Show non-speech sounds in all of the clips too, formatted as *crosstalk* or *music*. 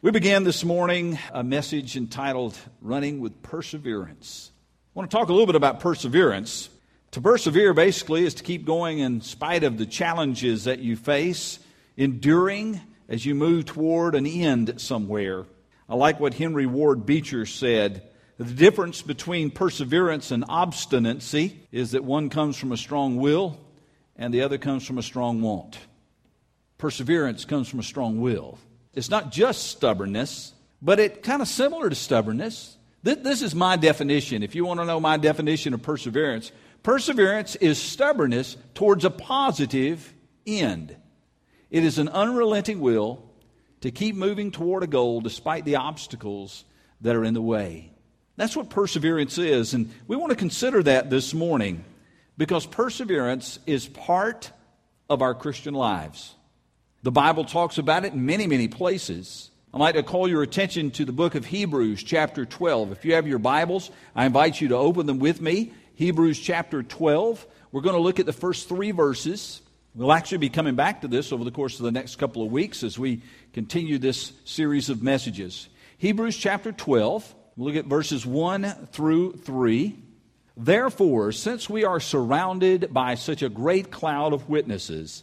We began this morning a message entitled Running with Perseverance. I want to talk a little bit about perseverance. To persevere basically is to keep going in spite of the challenges that you face, enduring as you move toward an end somewhere. I like what Henry Ward Beecher said. The difference between perseverance and obstinacy is that one comes from a strong will and the other comes from a strong want. Perseverance comes from a strong will. It's not just stubbornness, but it's kind of similar to stubbornness. This is my definition. If you want to know my definition of perseverance, perseverance is stubbornness towards a positive end. It is an unrelenting will to keep moving toward a goal despite the obstacles that are in the way. That's what perseverance is. And we want to consider that this morning because perseverance is part of our Christian lives. The Bible talks about it in many, many places. I'd like to call your attention to the book of Hebrews, chapter 12. If you have your Bibles, I invite you to open them with me. Hebrews, chapter 12. We're going to look at the first three verses. We'll actually be coming back to this over the course of the next couple of weeks as we continue this series of messages. Hebrews, chapter 12. We'll look at verses 1 through 3. Therefore, since we are surrounded by such a great cloud of witnesses,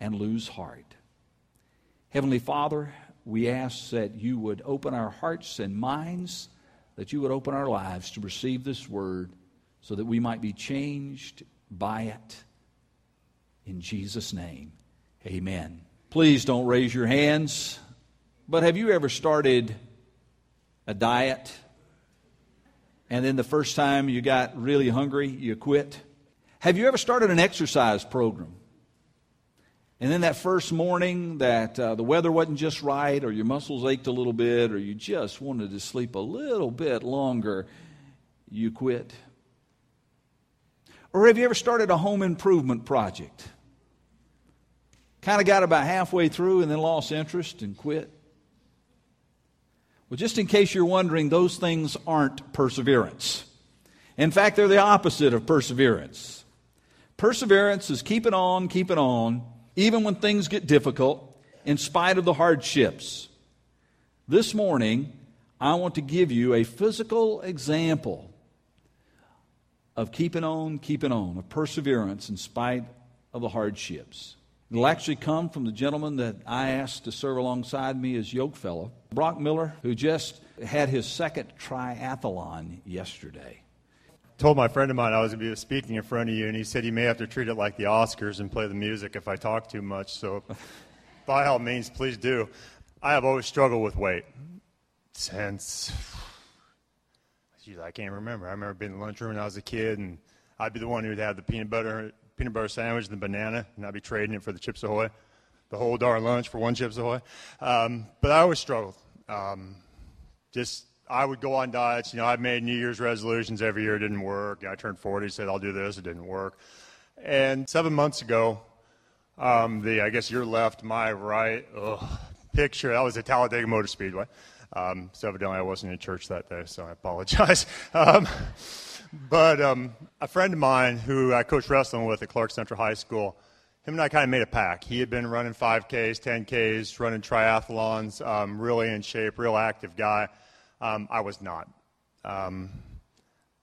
and lose heart. Heavenly Father, we ask that you would open our hearts and minds, that you would open our lives to receive this word, so that we might be changed by it. In Jesus' name, amen. Please don't raise your hands, but have you ever started a diet? and then the first time you got really hungry, you quit? Have you ever started an exercise program? And then that first morning that uh, the weather wasn't just right, or your muscles ached a little bit, or you just wanted to sleep a little bit longer, you quit? Or have you ever started a home improvement project? Kind of got about halfway through and then lost interest and quit? Well, just in case you're wondering, those things aren't perseverance. In fact, they're the opposite of perseverance. Perseverance is keeping on, keeping on, even when things get difficult, in spite of the hardships. This morning, I want to give you a physical example of keeping on, keeping on, of perseverance in spite of the hardships. It'll actually come from the gentleman that I asked to serve alongside me as yoke fellow, Brock Miller, who just had his second triathlon yesterday. Told my friend of mine I was going to be speaking in front of you, and he said he may have to treat it like the Oscars and play the music if I talk too much. So, *laughs* by all means, please do. I have always struggled with weight since, geez, I can't remember. I remember being in the lunchroom when I was a kid, and I'd be the one who'd have the peanut butter peanut butter sandwich and the banana, and I'd be trading it for the Chips Ahoy, the whole darn lunch for one Chips Ahoy. Um, but I always struggled. Um, just I would go on diets. You know, I made New Year's resolutions every year. It didn't work. I turned 40, said I'll do this. It didn't work. And seven months ago, um, the I guess your left, my right ugh, picture. That was at Talladega Motor Speedway. Um, so evidently I wasn't in church that day, so I apologize. *laughs* Um, but um, a friend of mine who I coached wrestling with at Clark Central High School, him and I kind of made a pack. He had been running 5Ks, 10Ks, running triathlons, um, really in shape, real active guy. Um, I was not. Um,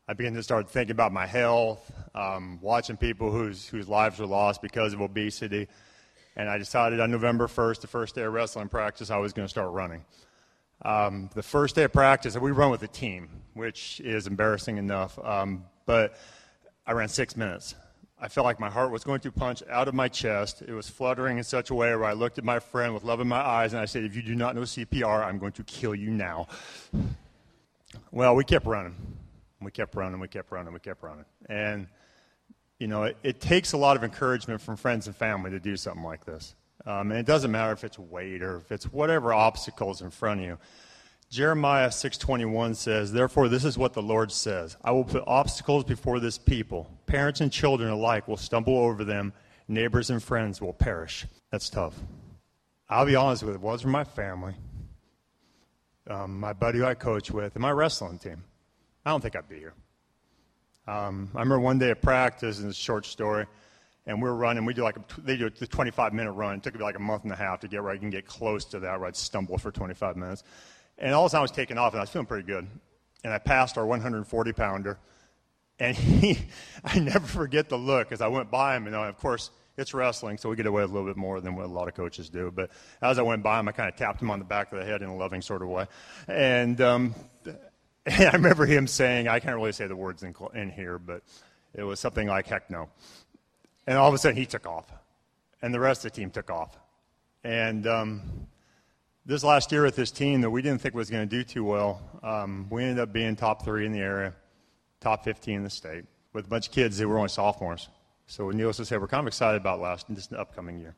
I began to start thinking about my health, um, watching people whose, whose lives were lost because of obesity. And I decided on November 1st, the first day of wrestling practice, I was going to start running. Um, the first day of practice, we run with a team, which is embarrassing enough. Um, but I ran six minutes. I felt like my heart was going to punch out of my chest. It was fluttering in such a way where I looked at my friend with love in my eyes and I said, If you do not know CPR, I'm going to kill you now. Well, we kept running. We kept running, we kept running, we kept running. And, you know, it, it takes a lot of encouragement from friends and family to do something like this. Um, and it doesn't matter if it's weight or if it's whatever obstacles in front of you. Jeremiah 6:21 says, "Therefore this is what the Lord says: I will put obstacles before this people. Parents and children alike will stumble over them. Neighbors and friends will perish." That's tough. I'll be honest with you, it was for my family, um, my buddy who I coach with, and my wrestling team. I don't think I'd be here. Um, I remember one day at practice, and it's a short story, and we're running. We do like a, they do the 25 minute run. It took me like a month and a half to get where I can get close to that, where I'd stumble for 25 minutes. And all of a sudden I was taking off, and I was feeling pretty good. And I passed our 140 pounder, and *laughs* he, I never forget the look as I went by him. And of course, it's wrestling, so we get away with a little bit more than what a lot of coaches do. But as I went by him, I kind of tapped him on the back of the head in a loving sort of way. And, um, *laughs* and I remember him saying, I can't really say the words in, in here, but it was something like, heck no. And all of a sudden, he took off, and the rest of the team took off. And um, this last year with this team that we didn't think was going to do too well, um, we ended up being top three in the area, top 15 in the state, with a bunch of kids that were only sophomores. So needless to say, we're kind of excited about last this upcoming year.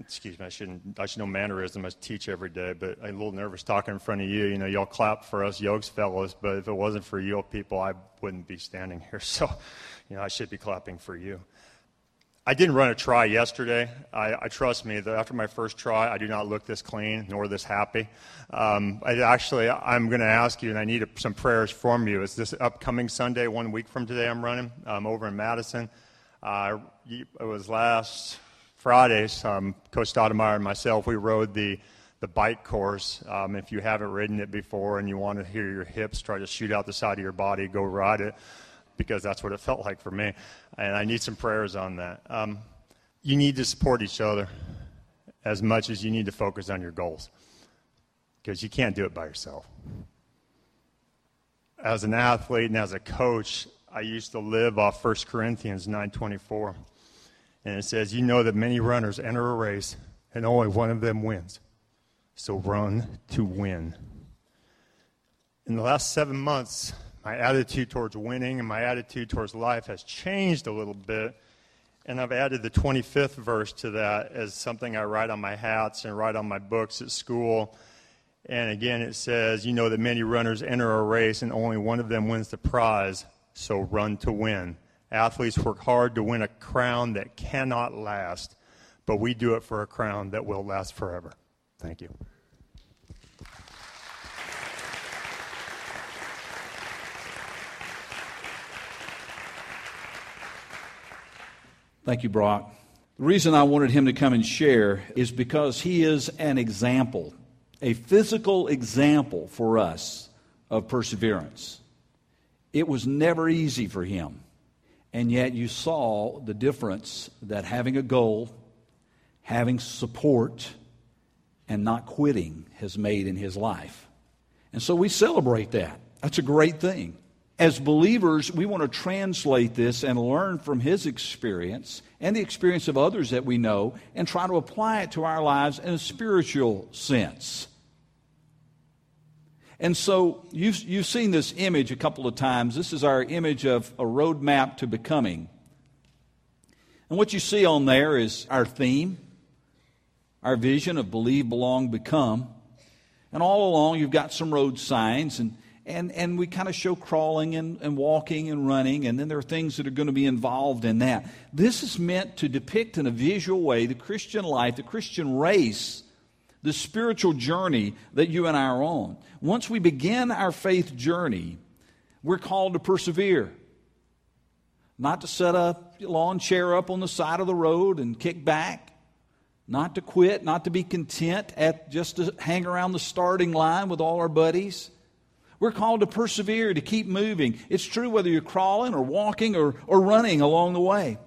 Excuse me, I shouldn't. I should know mannerism. I teach every day, but I'm a little nervous talking in front of you. You know, y'all clap for us Yokes fellows, but if it wasn't for you people, I wouldn't be standing here. *laughs* So, you know, I should be clapping for you. I didn't run a try yesterday. I, I, trust me that after my first try, I do not look this clean nor this happy. Um, I actually, I'm going to ask you, and I need a, some prayers from you. It's this upcoming Sunday, one week from today. I'm running um, over in Madison. Uh, it was last Friday. Um, Coach Stoudemire and myself, we rode the the bike course. Um, if you haven't ridden it before and you want to hear your hips try to shoot out the side of your body, go ride it because that's what it felt like for me. And I need some prayers on that. Um, you need to support each other as much as you need to focus on your goals because you can't do it by yourself. As an athlete and as a coach, I used to live off 1 Corinthians 9:24. And it says, "You know that many runners enter a race and only one of them wins. So run to win." In the last 7 months, my attitude towards winning and my attitude towards life has changed a little bit. And I've added the 25th verse to that as something I write on my hats and write on my books at school. And again, it says, You know that many runners enter a race and only one of them wins the prize, so run to win. Athletes work hard to win a crown that cannot last, but we do it for a crown that will last forever. Thank you. Thank you, Brock. The reason I wanted him to come and share is because he is an example, a physical example for us of perseverance. It was never easy for him. And yet you saw the difference that having a goal, having support, and not quitting has made in his life. And so we celebrate that. That's a great thing as believers, we want to translate this and learn from his experience and the experience of others that we know and try to apply it to our lives in a spiritual sense. And so you've, you've seen this image a couple of times. This is our image of a roadmap to becoming. And what you see on there is our theme, our vision of believe, belong, become. And all along, you've got some road signs. And and, and we kind of show crawling and, and walking and running, and then there are things that are going to be involved in that. This is meant to depict in a visual way the Christian life, the Christian race, the spiritual journey that you and I are on. Once we begin our faith journey, we're called to persevere. Not to set a lawn chair up on the side of the road and kick back. Not to quit, not to be content at just to hang around the starting line with all our buddies we're called to persevere, to keep moving. It's true whether you're crawling or walking or, or running along the way.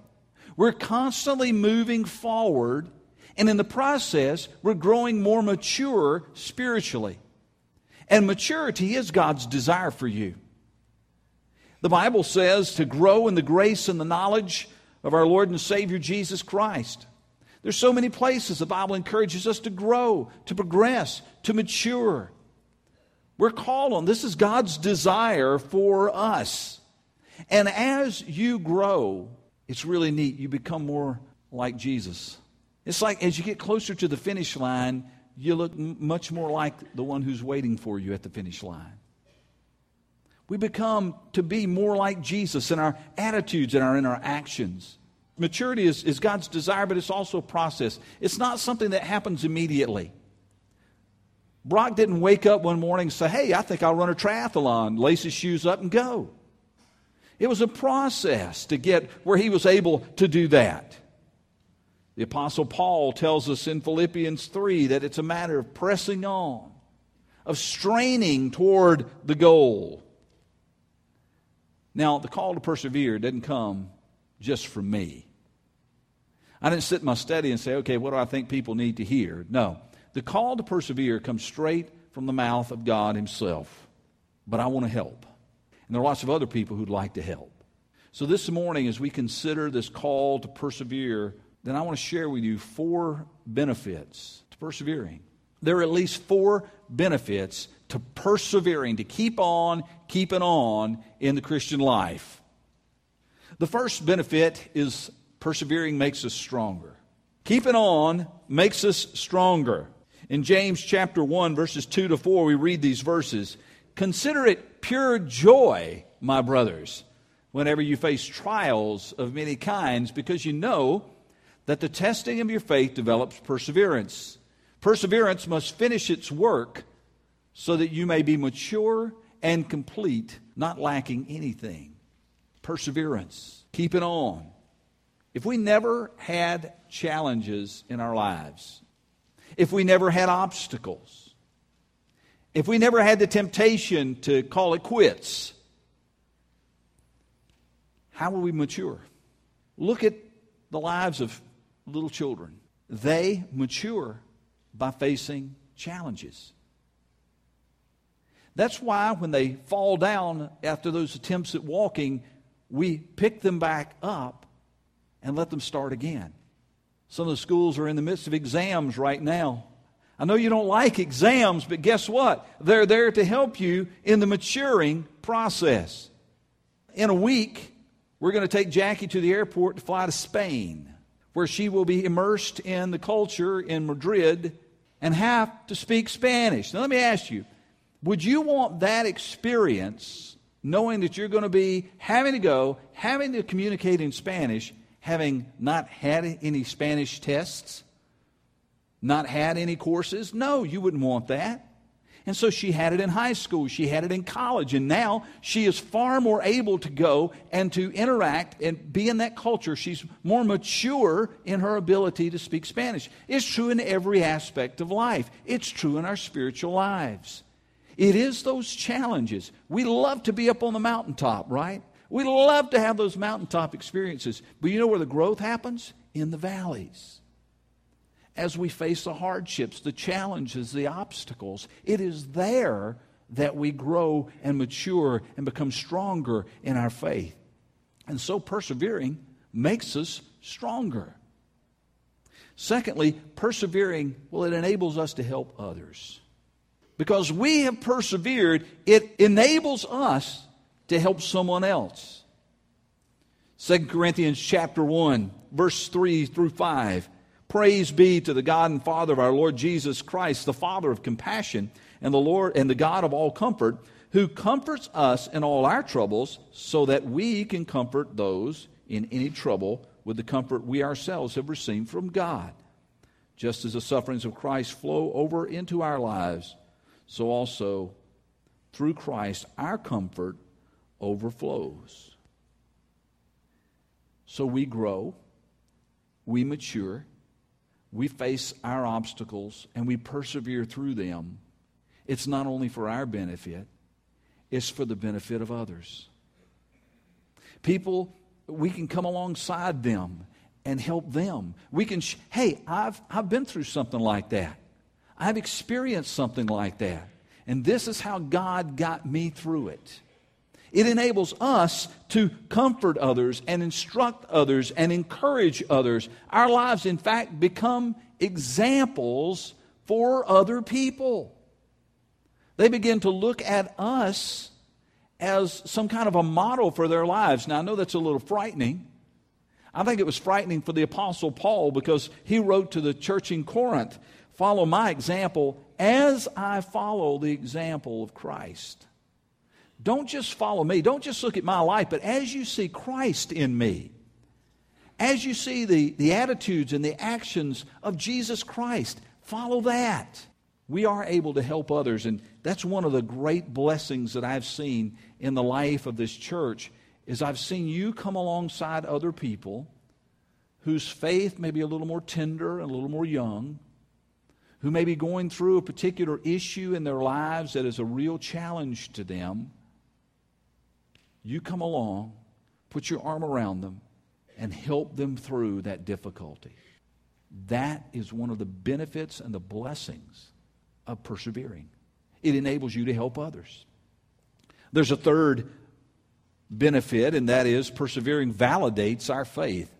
We're constantly moving forward, and in the process, we're growing more mature spiritually. And maturity is God's desire for you. The Bible says to grow in the grace and the knowledge of our Lord and Savior Jesus Christ. There's so many places the Bible encourages us to grow, to progress, to mature. We're called on. This is God's desire for us. And as you grow, it's really neat. You become more like Jesus. It's like as you get closer to the finish line, you look m- much more like the one who's waiting for you at the finish line. We become to be more like Jesus in our attitudes and our, in our actions. Maturity is, is God's desire, but it's also a process. It's not something that happens immediately. Brock didn't wake up one morning and say, Hey, I think I'll run a triathlon, lace his shoes up, and go. It was a process to get where he was able to do that. The Apostle Paul tells us in Philippians 3 that it's a matter of pressing on, of straining toward the goal. Now, the call to persevere didn't come just from me. I didn't sit in my study and say, okay, what do I think people need to hear? No. The call to persevere comes straight from the mouth of God Himself. But I want to help. And there are lots of other people who'd like to help. So this morning, as we consider this call to persevere, then I want to share with you four benefits to persevering. There are at least four benefits to persevering, to keep on keeping on in the Christian life. The first benefit is persevering makes us stronger. Keeping on makes us stronger. In James chapter 1, verses 2 to 4, we read these verses Consider it pure joy, my brothers, whenever you face trials of many kinds, because you know that the testing of your faith develops perseverance. Perseverance must finish its work so that you may be mature and complete, not lacking anything. Perseverance, keep it on. If we never had challenges in our lives, if we never had obstacles, if we never had the temptation to call it quits, how will we mature? Look at the lives of little children. They mature by facing challenges. That's why when they fall down after those attempts at walking, we pick them back up and let them start again. Some of the schools are in the midst of exams right now. I know you don't like exams, but guess what? They're there to help you in the maturing process. In a week, we're going to take Jackie to the airport to fly to Spain, where she will be immersed in the culture in Madrid and have to speak Spanish. Now, let me ask you would you want that experience, knowing that you're going to be having to go, having to communicate in Spanish, having not had any Spanish tests, not had any courses? No, you wouldn't want that. And so she had it in high school, she had it in college, and now she is far more able to go and to interact and be in that culture. She's more mature in her ability to speak Spanish. It's true in every aspect of life, it's true in our spiritual lives. It is those challenges. We love to be up on the mountaintop, right? We love to have those mountaintop experiences. But you know where the growth happens? In the valleys. As we face the hardships, the challenges, the obstacles, it is there that we grow and mature and become stronger in our faith. And so persevering makes us stronger. Secondly, persevering, well, it enables us to help others because we have persevered, it enables us to help someone else. 2 Corinthians chapter 1, verse 3 through 5. Praise be to the God and Father of our Lord Jesus Christ, the Father of compassion and the Lord and the God of all comfort, who comforts us in all our troubles, so that we can comfort those in any trouble with the comfort we ourselves have received from God. Just as the sufferings of Christ flow over into our lives, so also through Christ our comfort overflows. So we grow, we mature, we face our obstacles, and we persevere through them. It's not only for our benefit, it's for the benefit of others. People, we can come alongside them and help them. We can, sh- hey, I've, I've been through something like that. I've experienced something like that. And this is how God got me through it. It enables us to comfort others and instruct others and encourage others. Our lives, in fact, become examples for other people. They begin to look at us as some kind of a model for their lives. Now, I know that's a little frightening. I think it was frightening for the Apostle Paul because he wrote to the church in Corinth Follow my example as I follow the example of Christ. Don't just follow me. Don't just look at my life, but as you see Christ in me, as you see the, the attitudes and the actions of Jesus Christ, follow that. We are able to help others, and that's one of the great blessings that I've seen in the life of this church is I've seen you come alongside other people whose faith may be a little more tender and a little more young, who may be going through a particular issue in their lives that is a real challenge to them. You come along, put your arm around them, and help them through that difficulty. That is one of the benefits and the blessings of persevering. It enables you to help others. There's a third benefit, and that is persevering validates our faith.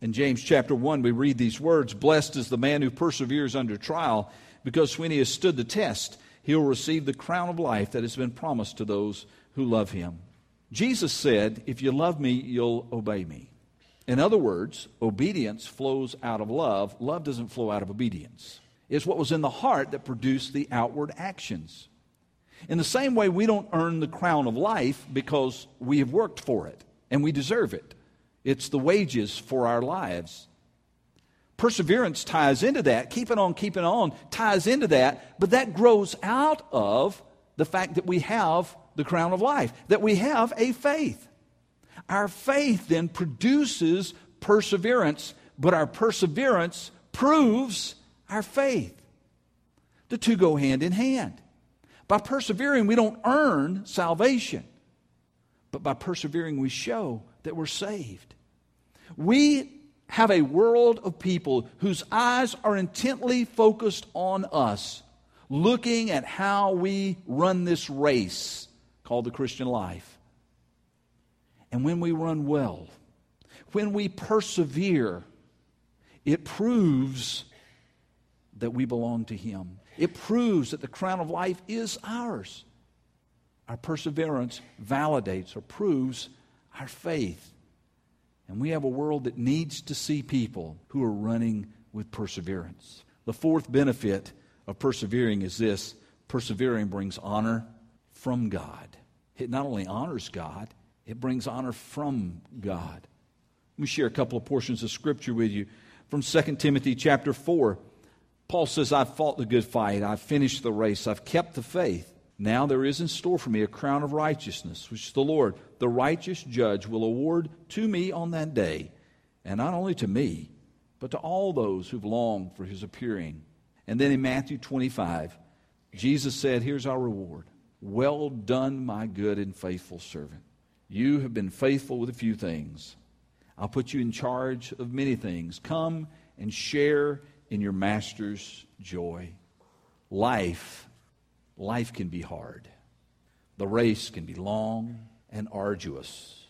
In James chapter 1, we read these words Blessed is the man who perseveres under trial, because when he has stood the test, he will receive the crown of life that has been promised to those who love him. Jesus said, If you love me, you'll obey me. In other words, obedience flows out of love. Love doesn't flow out of obedience. It's what was in the heart that produced the outward actions. In the same way, we don't earn the crown of life because we have worked for it and we deserve it. It's the wages for our lives. Perseverance ties into that. Keeping on, keeping on ties into that, but that grows out of the fact that we have the crown of life, that we have a faith. Our faith then produces perseverance, but our perseverance proves our faith. The two go hand in hand. By persevering, we don't earn salvation, but by persevering, we show that we're saved. We have a world of people whose eyes are intently focused on us, looking at how we run this race called the Christian life. And when we run well, when we persevere, it proves that we belong to Him. It proves that the crown of life is ours. Our perseverance validates or proves our faith. And we have a world that needs to see people who are running with perseverance. The fourth benefit of persevering is this persevering brings honor from God. It not only honors God, it brings honor from God. Let me share a couple of portions of scripture with you from 2 Timothy chapter 4. Paul says, I've fought the good fight, I've finished the race, I've kept the faith. Now there is in store for me a crown of righteousness, which the Lord, the righteous judge, will award to me on that day, and not only to me, but to all those who've longed for his appearing. And then in Matthew 25, Jesus said, Here's our reward. Well done, my good and faithful servant. You have been faithful with a few things. I'll put you in charge of many things. Come and share in your master's joy. Life, life can be hard. The race can be long and arduous.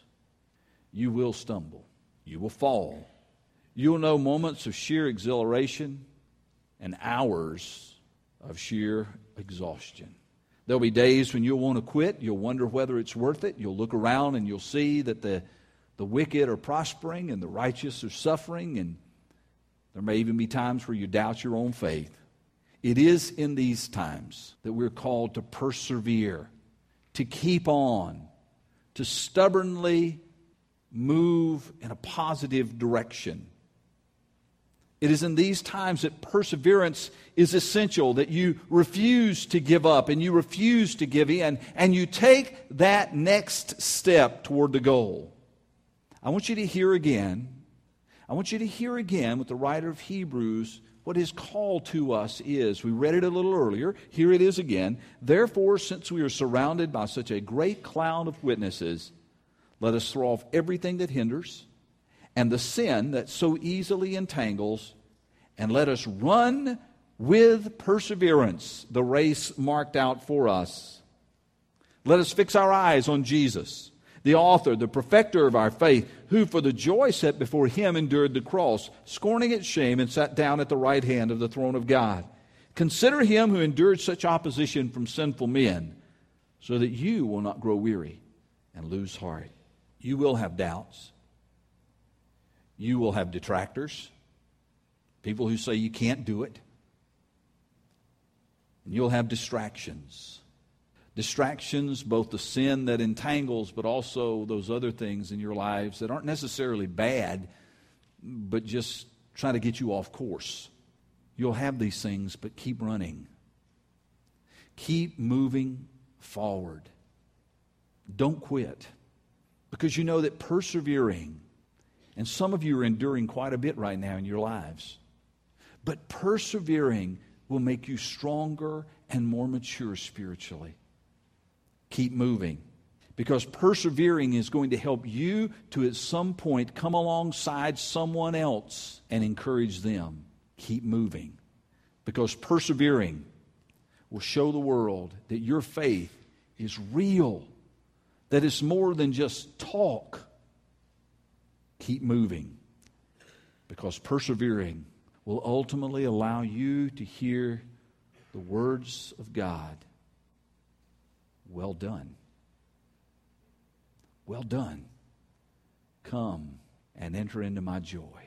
You will stumble. You will fall. You will know moments of sheer exhilaration and hours of sheer exhaustion. There'll be days when you'll want to quit. You'll wonder whether it's worth it. You'll look around and you'll see that the, the wicked are prospering and the righteous are suffering and there may even be times where you doubt your own faith. It is in these times that we're called to persevere, to keep on, to stubbornly move in a positive direction. It is in these times that perseverance is essential, that you refuse to give up and you refuse to give in, and you take that next step toward the goal. I want you to hear again I want you to hear again what the writer of Hebrews, what his call to us is. We read it a little earlier. Here it is again. Therefore, since we are surrounded by such a great cloud of witnesses, let us throw off everything that hinders and the sin that so easily entangles, and let us run with perseverance the race marked out for us. Let us fix our eyes on Jesus the author, the perfecter of our faith, who for the joy set before him endured the cross, scorning its shame, and sat down at the right hand of the throne of God. Consider him who endured such opposition from sinful men, so that you will not grow weary and lose heart. You will have doubts. You will have detractors, people who say you can't do it. And you'll have distractions. Distractions, both the sin that entangles, but also those other things in your lives that aren't necessarily bad, but just trying to get you off course. You'll have these things, but keep running. Keep moving forward. Don't quit because you know that persevering, and some of you are enduring quite a bit right now in your lives, but persevering will make you stronger and more mature spiritually. Keep moving because persevering is going to help you to at some point come alongside someone else and encourage them. Keep moving because persevering will show the world that your faith is real, that it's more than just talk. Keep moving because persevering will ultimately allow you to hear the words of God. Well done. Well done. Come and enter into my joy.